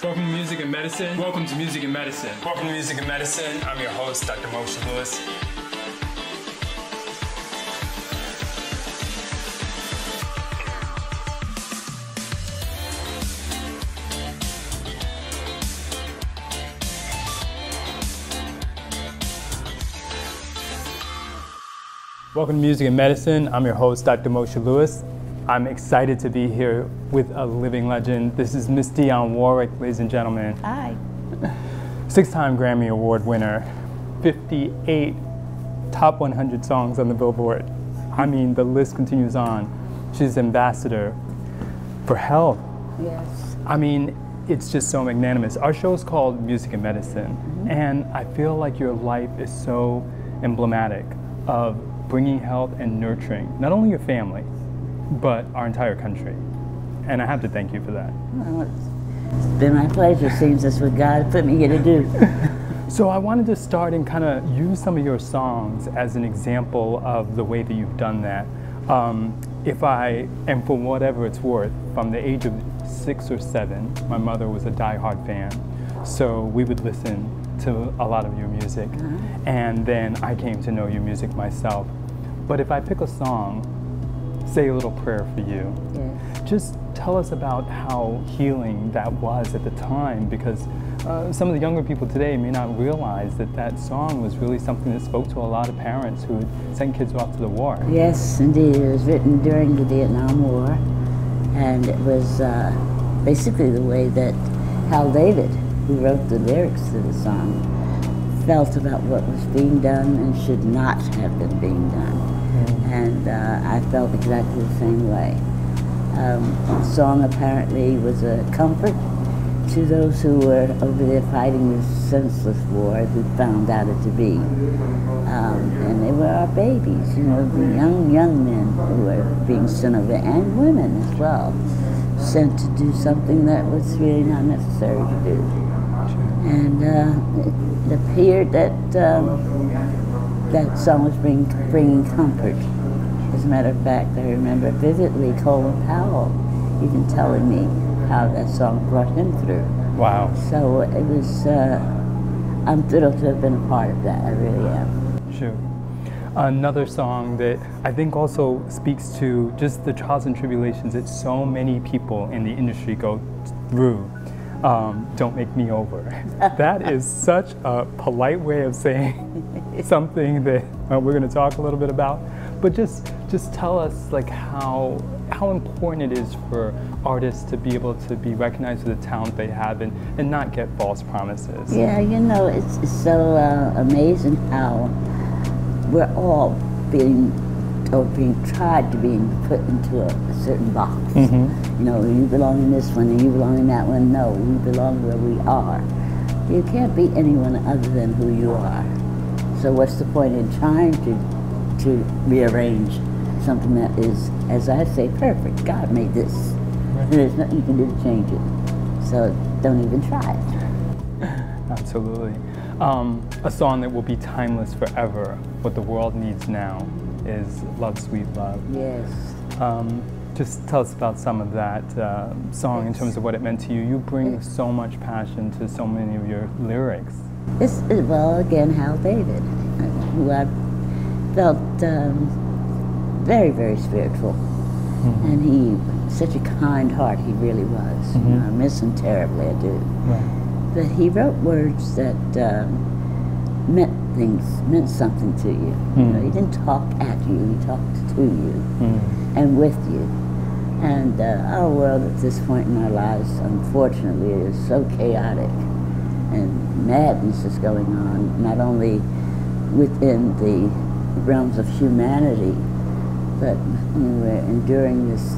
Welcome to Music and Medicine. Welcome to Music and Medicine. Welcome to Music and Medicine. I'm your host, Dr. Moshe Lewis. Welcome to Music and Medicine. I'm your host, Dr. Moshe Lewis. I'm excited to be here with a living legend. This is Miss Dionne Warwick, ladies and gentlemen. Hi. Six time Grammy Award winner, 58 top 100 songs on the Billboard. I mean, the list continues on. She's ambassador for health. Yes. I mean, it's just so magnanimous. Our show is called Music and Medicine, Mm-hmm. and I feel like your life is so emblematic of bringing health and nurturing not only your family, but our entire country. And I have to thank you for that. Well, it's been my pleasure. Seems that's what God put me here to do. So I wanted to start and kind of use some of your songs as an example of the way that you've done that. Um, if I, and for whatever it's worth, from the age of six or seven, my mother was a diehard fan. So we would listen to a lot of your music. And then I came to know your music myself. But if I pick a song, say a little prayer for you, Yes. just tell us about how healing that was at the time because uh, some of the younger people today may not realize that that song was really something that spoke to a lot of parents who had sent kids off to the war. Yes, indeed. It was written during the Vietnam War, and it was uh, basically the way that Hal David, who wrote the lyrics to the song, felt about what was being done and should not have been being done. And uh, I felt exactly the same way. Um, song apparently was a comfort to those who were over there fighting this senseless war as we found out it to be. Um, and they were our babies, you know, the young, young men who were being sent over, and women as well, sent to do something that was really not necessary to do. And uh, it, appeared that um, that song was bring, bringing comfort. As a matter of fact, I remember vividly Colin Powell even telling me how that song brought him through. Wow. So it was, uh, I'm thrilled to have been a part of that, I really am. Sure. Another song that I think also speaks to just the trials and tribulations that so many people in the industry go through. Um, Don't make me over. that is such a polite way of saying something that uh, we're going to talk a little bit about. But just just tell us like how how important it is for artists to be able to be recognized for the talent they have and, and not get false promises. Yeah, you know, it's, it's so uh, amazing how we're all being or being tried to being put into a, a certain box. Mhm. You know, you belong in this one and you belong in that one. No, we belong where we are. You can't be anyone other than who you are. So what's the point in trying to to rearrange something that is, as I say, perfect? God made this. There's nothing you can do to change it. So don't even try it. Absolutely. Um, a song that will be timeless forever. What the world needs now is Love Sweet Love. Yes. Um, just tell us about some of that uh, song in terms of what it meant to you. You bring so much passion to so many of your lyrics. This well, again, Hal David, who I felt um, very, very spiritual. And he, such a kind heart, he really was. You know, I miss him terribly, I do. Right. But he wrote words that um, meant things, meant something to you. you know, he didn't talk at you, he talked to you and with you. And uh, our world at this point in our lives, unfortunately, is so chaotic and madness is going on, not only within the realms of humanity, but we're enduring this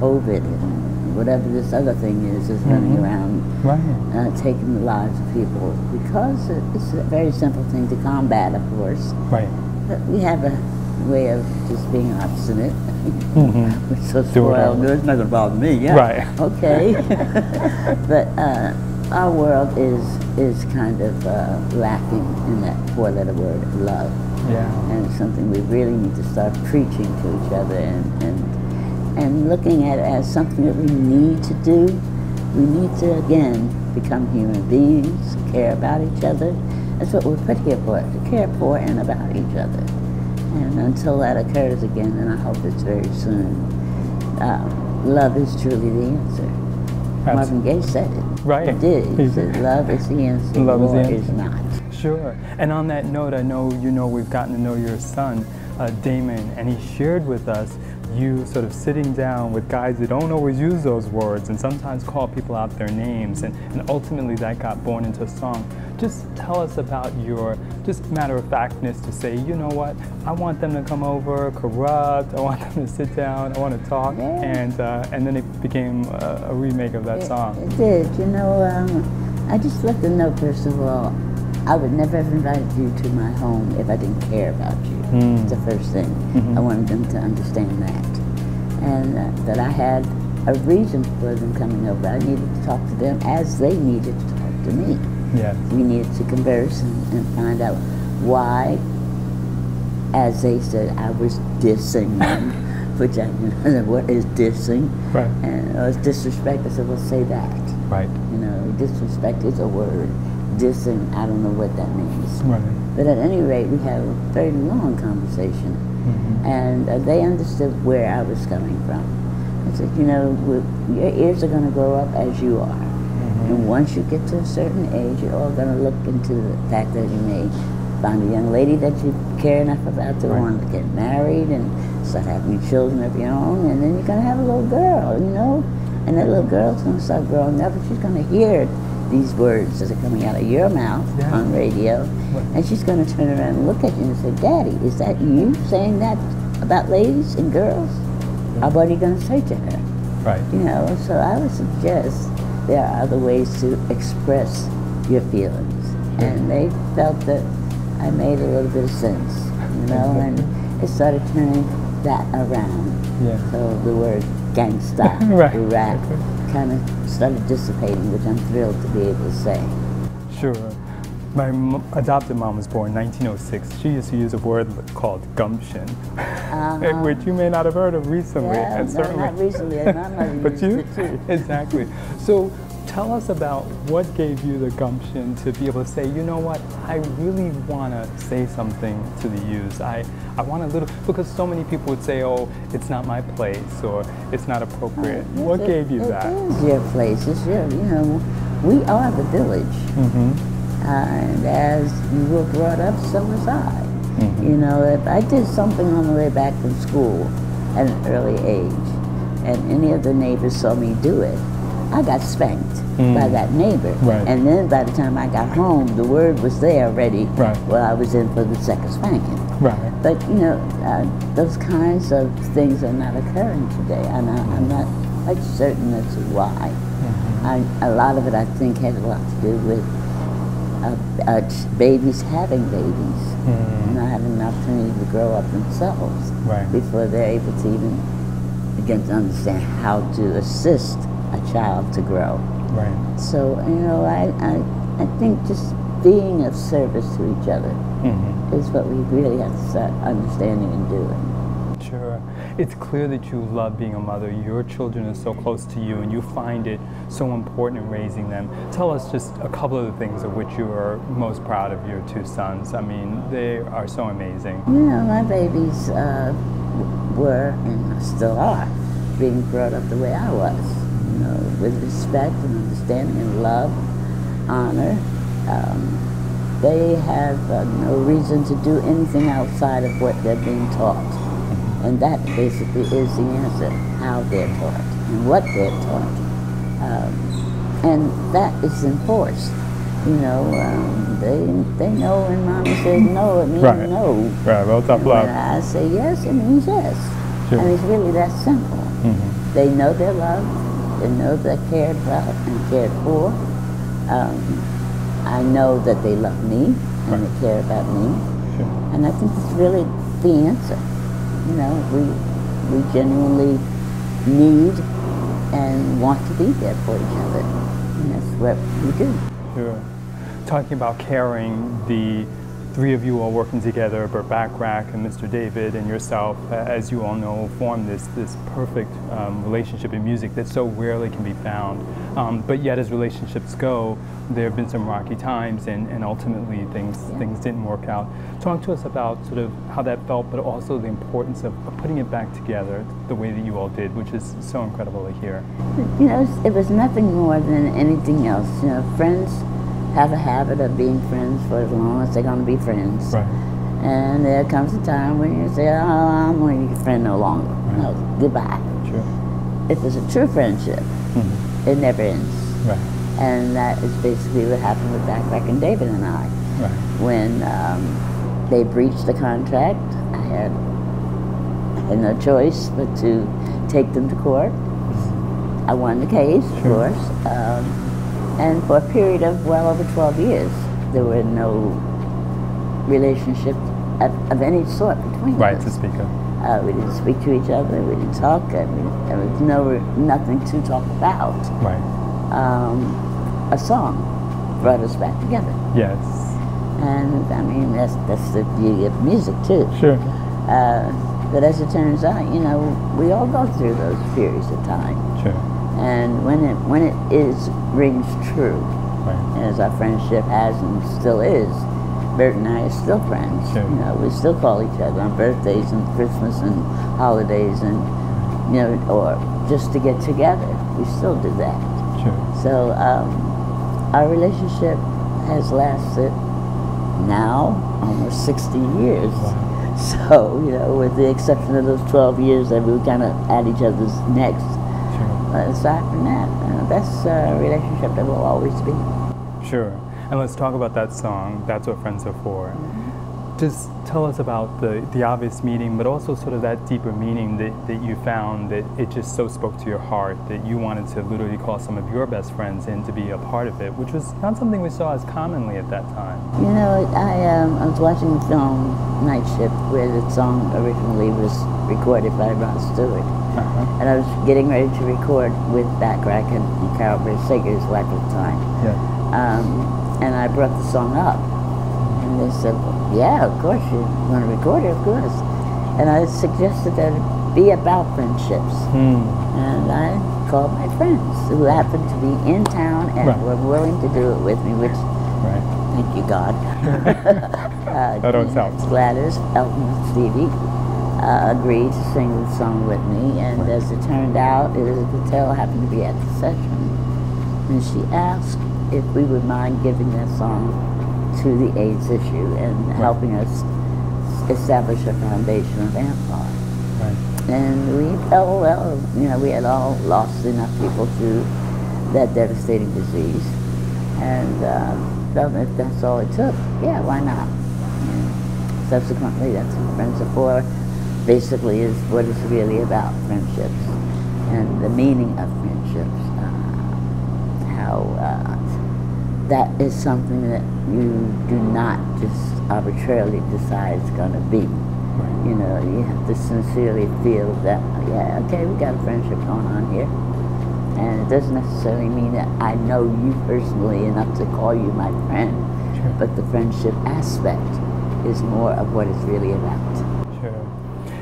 COVID and whatever this other thing is, is running around Right. uh, taking the lives of people because it's a very simple thing to combat, of course. Right. But we have a way of just being obstinate. Mm -hmm. We're so it spoiled. It's not going to bother me. Yeah. Right. Okay. but uh, our world is is kind of uh, lacking in that four-letter word, love. Yeah. And it's something we really need to start preaching to each other and, and, and looking at it as something that we need to do, We need to, again, become human beings, care about each other. That's what we're put here for, to care for and about each other. And until that occurs again, and I hope it's very soon, uh, love is truly the answer. Marvin Gaye said it. Right. He did. He, said, love is the answer, Love is the answer. is not. Sure. And on that note, I know you know we've gotten to know your son, uh, Damon, and he shared with us you sort of sitting down with guys that don't always use those words and sometimes call people out their names, and, and ultimately that got born into a song. Just tell us about your just matter of factness to say, you know what, I want them to come over, corrupt. I want them to sit down. I want to talk, Yeah. and uh, and then it became a, a remake of that It- song. It did. You know, um, I just let them know, first of all, I would never have invited you to my home if I didn't care about you. Mm. It's the first thing. Mhm. I wanted them to understand that. And uh, that I had a reason for them coming over. I needed to talk to them as they needed to talk to me. Yes. We needed to converse and, and find out why, as they said, I was dissing them, which I know what is dissing. Right. And it was disrespect. I said, well, say that. Right. You know, disrespect is a word. Dissing, I don't know what that means. Right. But at any rate, we had a very long conversation, Mhm. and uh, they understood where I was coming from. I said, you know, your ears are going to grow up as you are. And once you get to a certain age, you're all going to look into the fact that you may find a young lady that you care enough about to Right. want to get married and start having children of your own, and then you're going to have a little girl, you know? And that little girl's going to start growing up, and she's going to hear these words that are coming out of your mouth Yeah. on radio, and she's going to turn around and look at you and say, Daddy, is that you saying that about ladies and girls? Uh, What are you going to say to her? Right. You know, so I would suggest there are other ways to express your feelings. And they felt that I made a little bit of sense, you know, and it started turning that around. Yeah. So the word gangsta, Right. rap, kind of started dissipating, which I'm thrilled to be able to say. Sure. My m- adopted mom was born in 1906. She used to use a word called gumption, uh-huh. which you may not have heard of recently. Yeah, and no, not recently, and my mother but you, it too. exactly. So, tell us about what gave you the gumption to be able to say, you know what, I really want to say something to the youth. I, I want a little because so many people would say, oh, it's not my place or it's not appropriate. what It- gave you it that? is your place. It's your, you know, we are the village. Mm-hmm. Uh, and as you were brought up, so was I. Mhm. You know, if I did something on the way back from school at an early age, and any of the neighbors saw me do it, I got spanked by Mm. that neighbor. Right. And then by the time I got home, the word was there already. Right. Well, I was in for the second spanking. Right. But you know, uh, those kinds of things are not occurring today, and I, I'm not quite certain as to why. I, a lot of it, I think, has a lot to do with uh, uh, babies having babies, Mm. not having an opportunity to grow up themselves Right. before they're able to even begin to understand how to assist a child to grow. Right. So, you know, I, I, I think just being of service to each other Mm-hmm. is what we really have to start understanding and doing. Sure. It's clear that you love being a mother. Your children are so close to you and you find it so important in raising them. Tell us just a couple of the things of which you are most proud of your two sons. I mean, they are so amazing. You know, my babies uh, were and still are being brought up the way I was, you know, with respect and understanding and love, honor. Um, they have uh, no reason to do anything outside of what they're being taught. And that basically is the answer, how they're taught and what they're taught. Um, and that is enforced. You know, um, they, they know when mommy says no, it means Right. no. Right, well, tough And when. I say yes, it means yes. Sure. And it's really that simple. Mhm. They know they're loved. They know they're cared about and cared for. Um, I know that they love me and Right. they care about me. Sure. And I think it's really the answer. You know, we, we genuinely need and want to be there for each other. And that's what we do. Sure. Talking about caring, the three of you all working together, Burt Bacharach and Mr. David and yourself, as you all know, form this this perfect um, relationship in music that so rarely can be found. Um, but yet, as relationships go, there have been some rocky times, and, and ultimately things yeah. things didn't work out. Talk to us about sort of how that felt, but also the importance of, of putting it back together the way that you all did, which is so incredible to hear. You know, it was nothing more than anything else. You know, friends have a habit of being friends for as long as they're going to be friends. Right. And there comes a time when you say, oh, I'm going to be your friend no longer. Right. No, goodbye. True. If it's a true friendship, mm-hmm. it never ends. Right. And that is basically what happened with Bacharach and David and I. Right. When um, they breached the contract, I had, I had no choice but to take them to court. Mm-hmm. I won the case, sure. of course. Um, and for a period of well over 12 years, there were no relationships of, of any sort between right, us. Right, to speak of. Uh, we didn't speak to each other. We didn't talk. I mean, there was no nothing to talk about. Right. Um, a song brought us back together. Yes. And I mean, that's that's the beauty of music too. Sure. Uh, but as it turns out, you know, we all go through those periods of time. Sure. And when it when it is rings true, right. as our friendship has and still is, Burt and I are still friends. Sure. You know, we still call each other on birthdays and Christmas and holidays and you know, or just to get together. We still do that. Sure. So um, our relationship has lasted now almost 60 years. Wow. So, you know, with the exception of those 12 years that we were kind of at each other's necks, aside from that, uh, that's a relationship that will always be. Sure. And let's talk about that song, That's What Friends Are For. Mm-hmm. Just tell us about the, the obvious meaning, but also sort of that deeper meaning that, that you found that it just so spoke to your heart that you wanted to literally call some of your best friends in to be a part of it, which was not something we saw as commonly at that time. You know, I, um, I was watching the film Night Shift where the song originally was recorded by Rod Stewart. And I was getting ready to record with Bacharach and, and Carole wife at the time. Yeah. Um, and I brought the song up. And they said, well, yeah, of course, you want to record it, of course. And I suggested that it be about friendships. Hmm. And I called my friends who happened to be in town and right. were willing to do it with me, which, right. thank you, God. uh, that helps. Gladys, Elton, Stevie, uh, agreed to sing the song with me, and right. as it turned out, Elizabeth Taylor happened to be at the session, and she asked if we would mind giving that song to the AIDS issue and right. helping us establish a foundation of amfAR. Right. And we felt, well, you know, we had all lost enough people to that devastating disease, and uh, felt if that's all it took, yeah, why not? And subsequently, that's what Friends are for basically is what it's really about, friendships, and the meaning of friendships. Uh, how uh, that is something that you do not just arbitrarily decide it's going to be. You know, you have to sincerely feel that, yeah, okay, we got a friendship going on here. And it doesn't necessarily mean that I know you personally enough to call you my friend, sure. but the friendship aspect is more of what it's really about.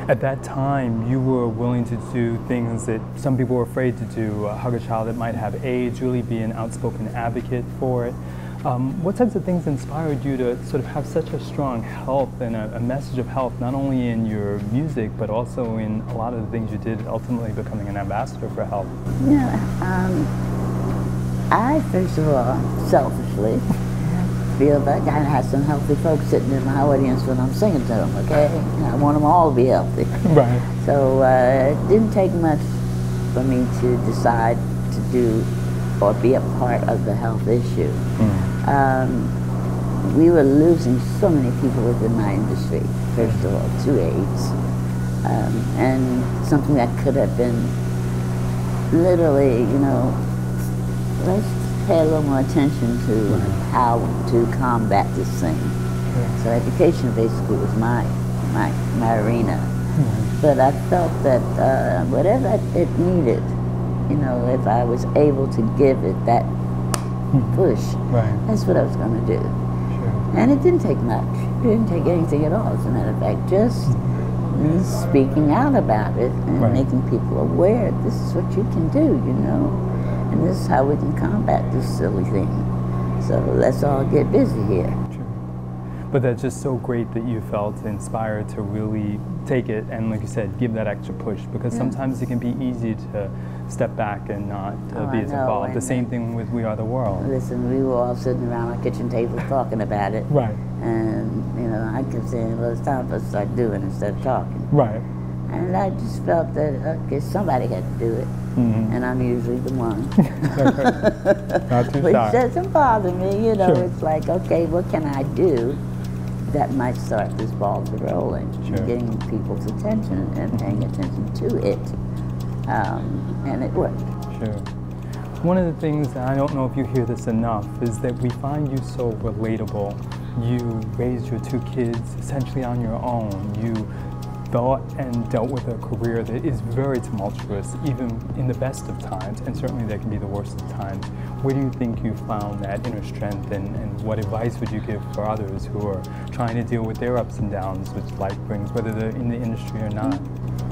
At that time, you were willing to do things that some people were afraid to do, uh, hug a child that might have AIDS, really be an outspoken advocate for it. Um, what types of things inspired you to sort of have such a strong health and a, a, message of health, not only in your music, but also in a lot of the things you did, ultimately becoming an ambassador for health? Yeah, um, I, first of all, selfishly, feel that I have some healthy folks sitting in my audience when I'm singing to them, okay? And I want them all to be healthy. Right. So uh, it didn't take much for me to decide to do or be a part of the health issue. Mm. Um, we were losing so many people within my industry, first of all, to AIDS. Um, and something that could have been literally, you know, let's pay a little more attention to how to combat this thing. So education basically was my my my arena. But I felt that uh, whatever it needed, you know, if I was able to give it that mm-hmm. push, right. that's what I was going to do. Sure. And it didn't take much. It didn't take anything at all, as a matter of fact, just me speaking out about it and Right. making people aware this is what you can do, you know, and this is how we can combat this silly thing. So let's all get busy here. True. But that's just so great that you felt inspired to really take it and, like you said, give that extra push because sometimes it can be easy to step back and not uh, Oh, be as involved. The same thing with We Are the World. Listen, we were all sitting around our kitchen table talking about it. Right, And, you know, I kept saying, well, it's time for us to start doing instead of talking. right. And I just felt that, okay, somebody had to do it. Mhm. And I'm usually the one. Not too Which doesn't bother me, you know. Sure. It's like, okay, what can I do that might start this ball to rolling, Sure. Mm-hmm. getting people's attention and paying attention to it. Um, and it worked. Sure. One of the things, and I don't know if you hear this enough, is that we find you so relatable. You raised your two kids essentially on your own. You thought and dealt with a career that is very tumultuous, even in the best of times, and certainly that can be the worst of times. Where do you think you found that inner strength, and, and what advice would you give for others who are trying to deal with their ups and downs which life brings, whether they're in the industry or not?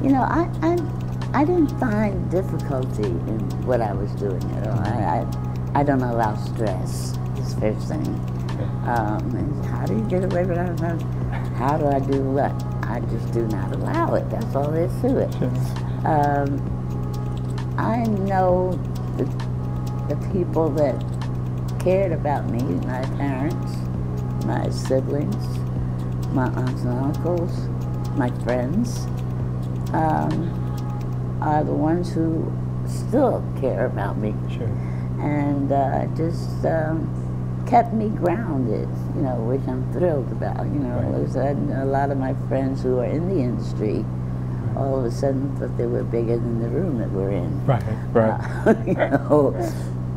You know, I, I, I didn't find difficulty in what I was doing at all. I, I, I don't allow stress, is the first thing. Um, how do you get away with it? How do I do what? I just do not allow it. That's all there is to it. Um, I know the, the people that cared about me, my parents, my siblings, my aunts and uncles, my friends, um, are the ones who still care about me Sure. and uh, just um, kept me grounded, you know, which I'm thrilled about. You know, Right. There's a, a lot of my friends who are in the industry all of a sudden thought they were bigger than the room that we're in. Right, right. Uh, you know,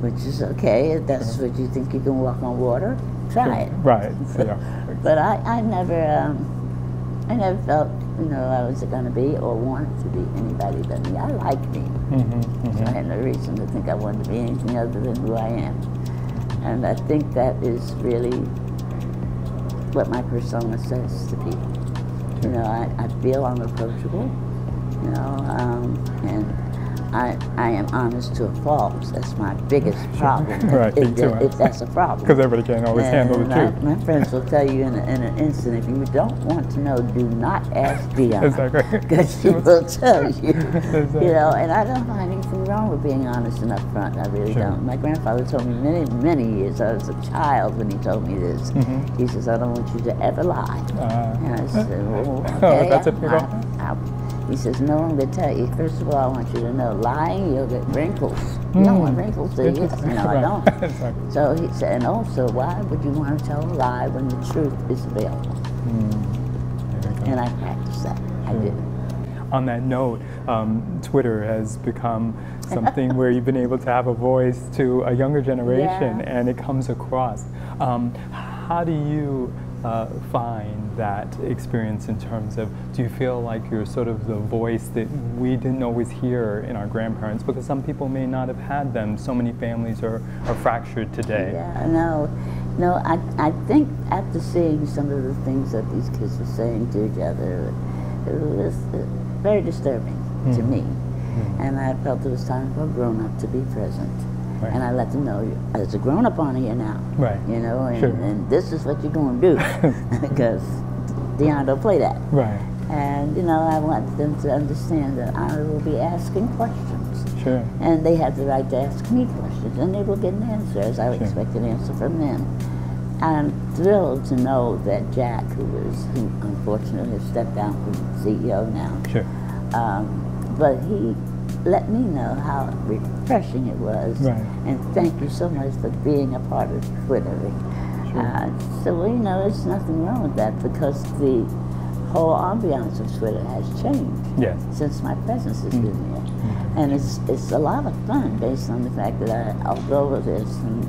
which is okay. If that's what you think you can walk on water, try it. Right. Yeah. But I, I never, um, I never felt, you know, I was going to be or wanted to be anybody but me. I like me. Mm -hmm, So I had no reason to think I wanted to be anything other than who I am. And I think that is really what my persona says to people. You know, I, I feel I'm approachable, you know, um, and I, I am honest to a fault. That's my biggest problem. Right, if, too. that- if that's a problem. Because everybody can't always handle the my, truth. my friends will tell you in, a, in an instant, if you don't want to know, do not ask Dionne. Exactly. Because she will tell you. Exactly. You know, and I don't find wrong with being honest and upfront. I really Sure. don't. My grandfather told me many, many years, I was a child when he told me this. Mhm. He says, I don't want you to ever lie. Uh, And I said, well, Oh, okay. that's a I- big I- one. He says, no, I'm going to tell you. First of all, I want you to know, lying, you'll get wrinkles. You don't want Mm. wrinkles, do you? No, I don't. Exactly. So he said, and also, why would you want to tell a lie when the truth is available? Go. And I practice that. I Sure. On that note, um, Twitter has become something where you've been able to have a voice to a younger generation, Yeah. and it comes across. Um, how do you uh, find that experience in terms of do you feel like you're sort of the voice that we didn't always hear in our grandparents because some people may not have had them so many families are, are fractured today Yeah, no, no. I, I think after seeing some of the things that these kids were saying to each other, it was uh, very disturbing to Mhm. me. And I felt it was time for a grown up to be present. Right. And I let them know, as a grown up on here now. Right. You know, and, Sure. and this is what you're going to do. because Dionne don't play that. right And, you know, I want them to understand that I will be asking questions. sure And they have the right to ask me questions, and they will get an answer as I would Sure. expect an answer from them. I'm thrilled to know that Jack, who is, who unfortunately has stepped down from CEO now, sure um, but he let me know how refreshing it was. Right. And thank you so much for being a part of Twitter. Sure. Uh, so, well, you know, there's nothing wrong with that because the whole ambiance of Twitter has changed yes since my presence has Mm. been there. And it's, it's a lot of fun based on the fact that I, although there's some,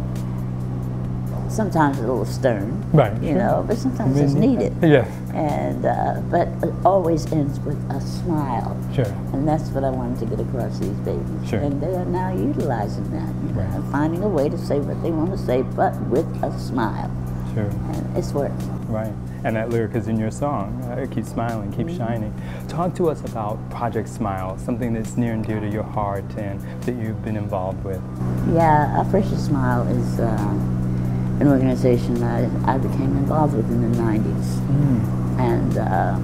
sometimes a little stern, Right, you sure. know, but sometimes I it's needed. yes And, uh, but it always ends with a smile. sure And that's what I wanted to get across these babies. Sure. And they are now utilizing that, know, Right. and finding a way to say what they want to say, but with a smile. Sure. And it's worked. Right. And that lyric is in your song, uh, Keep Smiling, Keep Mm-hmm. Shining. Talk to us about Project Smile, something that's near and dear to your heart and that you've been involved with. Yeah, a Operation Smile is uh, an organization that I became involved with in the 90s. And um,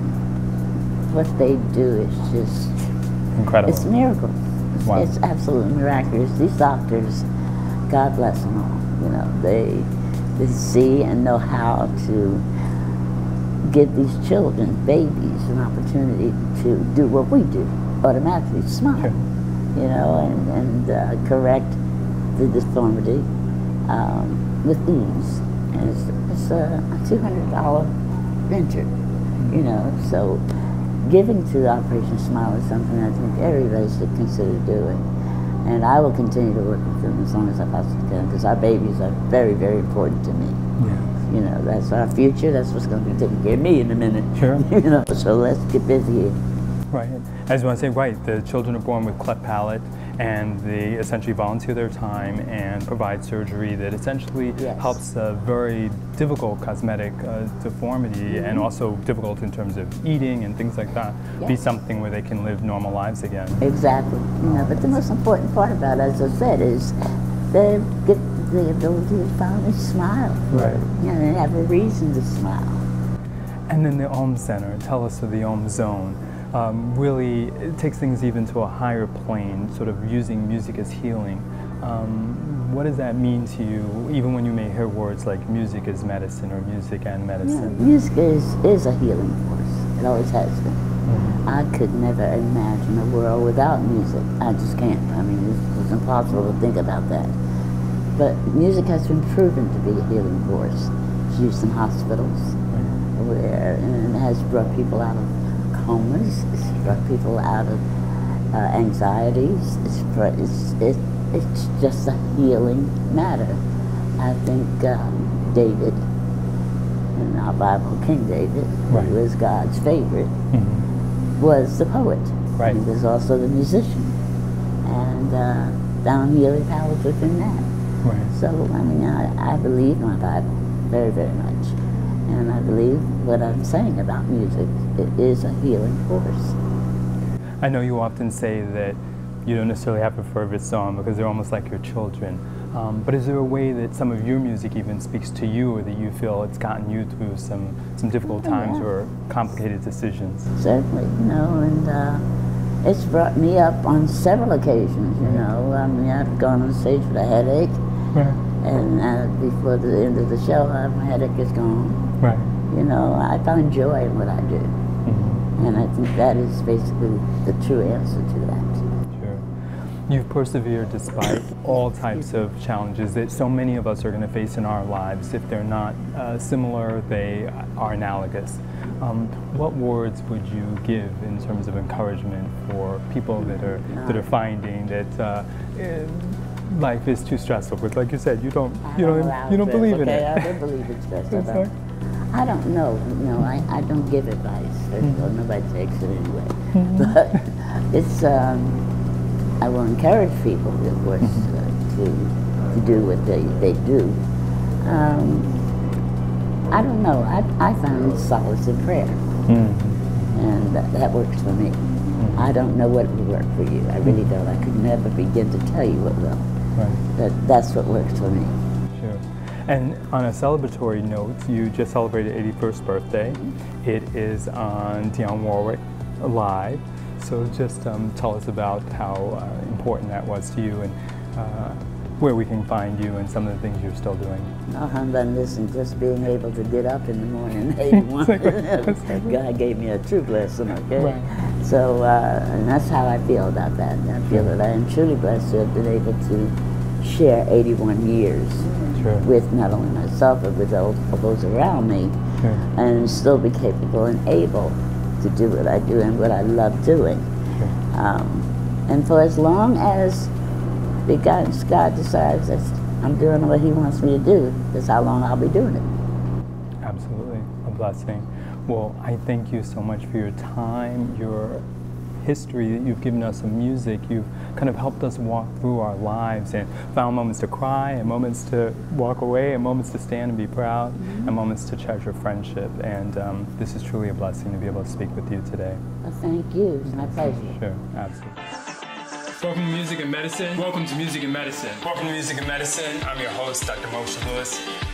what they do is just, Incredible. it's a miracle. It's, Wow. it's absolutely miraculous. These doctors, God bless them all, you know, they, they see and know how to give these children, babies, an opportunity to do what we do, automatically smile, Sure. you know, and, and uh, correct the deformity um, with ease. And it's, it's a $200 venture, you mm-hmm. know, so giving to Operation Smile is something I think everybody should consider doing. And I will continue to work with them as long as I possibly can because our babies are very, very important to me. Yes. You know, that's our future. That's what's going to be taking care of me in a minute. Sure. You know, so let's get busy here. Right. I just want to say, right, the children are born with cleft palate and they essentially volunteer their time and provide surgery that essentially Yes. helps a very difficult cosmetic uh, deformity and also difficult in terms of eating and things like that be something where they can live normal lives again. Exactly. You know, but the most important part about it, as I said, is they get the ability to finally smile. Right. You know, they have a reason to smile. And then the Om Center, tell us of the Om Zone. Um, really, it takes things even to a higher plane, sort of using music as healing. Um, what does that mean to you, even when you may hear words like music is medicine or music and Yeah, medicine? music is, is a healing force. It always has been. Mm-hmm. I could never imagine a world without music. I just can't. I mean, it's, it's impossible to think about that. But music has been proven to be a healing force. It's used in hospitals, where and it has brought people out of comas. It's brought people out of uh, anxieties. It's, it's it, it's just a healing matter. I think um, David in our Bible, King David, Right. who was God's favorite, Mhm. was the poet. Right. He was also the musician, and uh, found healing powers within that. Right. So, I mean, I, I believe my Bible very, very much. And I believe what I'm saying about music. It is a healing force. I know you often say that you don't necessarily have a favorite song because they're almost like your children. Um, but is there a way that some of your music even speaks to you or that you feel it's gotten you through some, some difficult Oh, times yeah. or complicated decisions? Certainly, you know, and uh, it's brought me up on several occasions, you know. I mean, I've gone on stage with a headache, Right. and uh, before the end of the show, my headache is gone. Right. You know, I find joy in what I do. Mhm. And I think that is basically the true answer to that. Sure. You've persevered despite all types of challenges that so many of us are going to face in our lives. If they're not uh, similar, they are analogous. Um, what words would you give in terms of encouragement for people that are that are finding that uh, eh, life is too stressful? But like you said, you don't you don't you don't believe in okay? it. I don't believe in stress. I don't, like- I don't know. No, I, I don't give advice. First of all, Mm-hmm. nobody takes it anyway. But it's, um, I will encourage people, of course, Mm-hmm. uh, to, to do what they, they do. Um, I don't know. I, I find solace in prayer, and that, that works for me. Mm-hmm. I don't know what will work for you. I really don't. I could never begin to tell you what will. Right. But that's what works for me. And on a celebratory note, you just celebrated 81st birthday. It is on Dionne Warwick Live. So just um, tell us about how uh, important that was to you and uh, where we can find you and some of the things you're still doing. Oh, Alhamdulillah, listen, just being able to get up in the morning, 81, God gave me a true blessing, okay? Right. So, uh, and that's how I feel about that. I feel that I am truly blessed to have been able to share 81 years Sure. with not only myself, but with all those around me, Sure. and still be capable and able to do what I do and what I love doing. Sure. Um, and for as long as the God, God decides that I'm doing what He wants me to do, that's how long I'll be doing it. Absolutely. A blessing. Well, I thank you so much for your time, your history that you've given us of music. You've kind of helped us walk through our lives and found moments to cry and moments to walk away and moments to stand and be proud mm-hmm. and moments to treasure friendship. And um, this is truly a blessing to be able to speak with you today. Well, thank you. It's my pleasure. Sure, absolutely. Welcome to Music and Medicine. Welcome to Music and Medicine. Welcome to Music and Medicine. I'm your host, Dr. Moshe Lewis.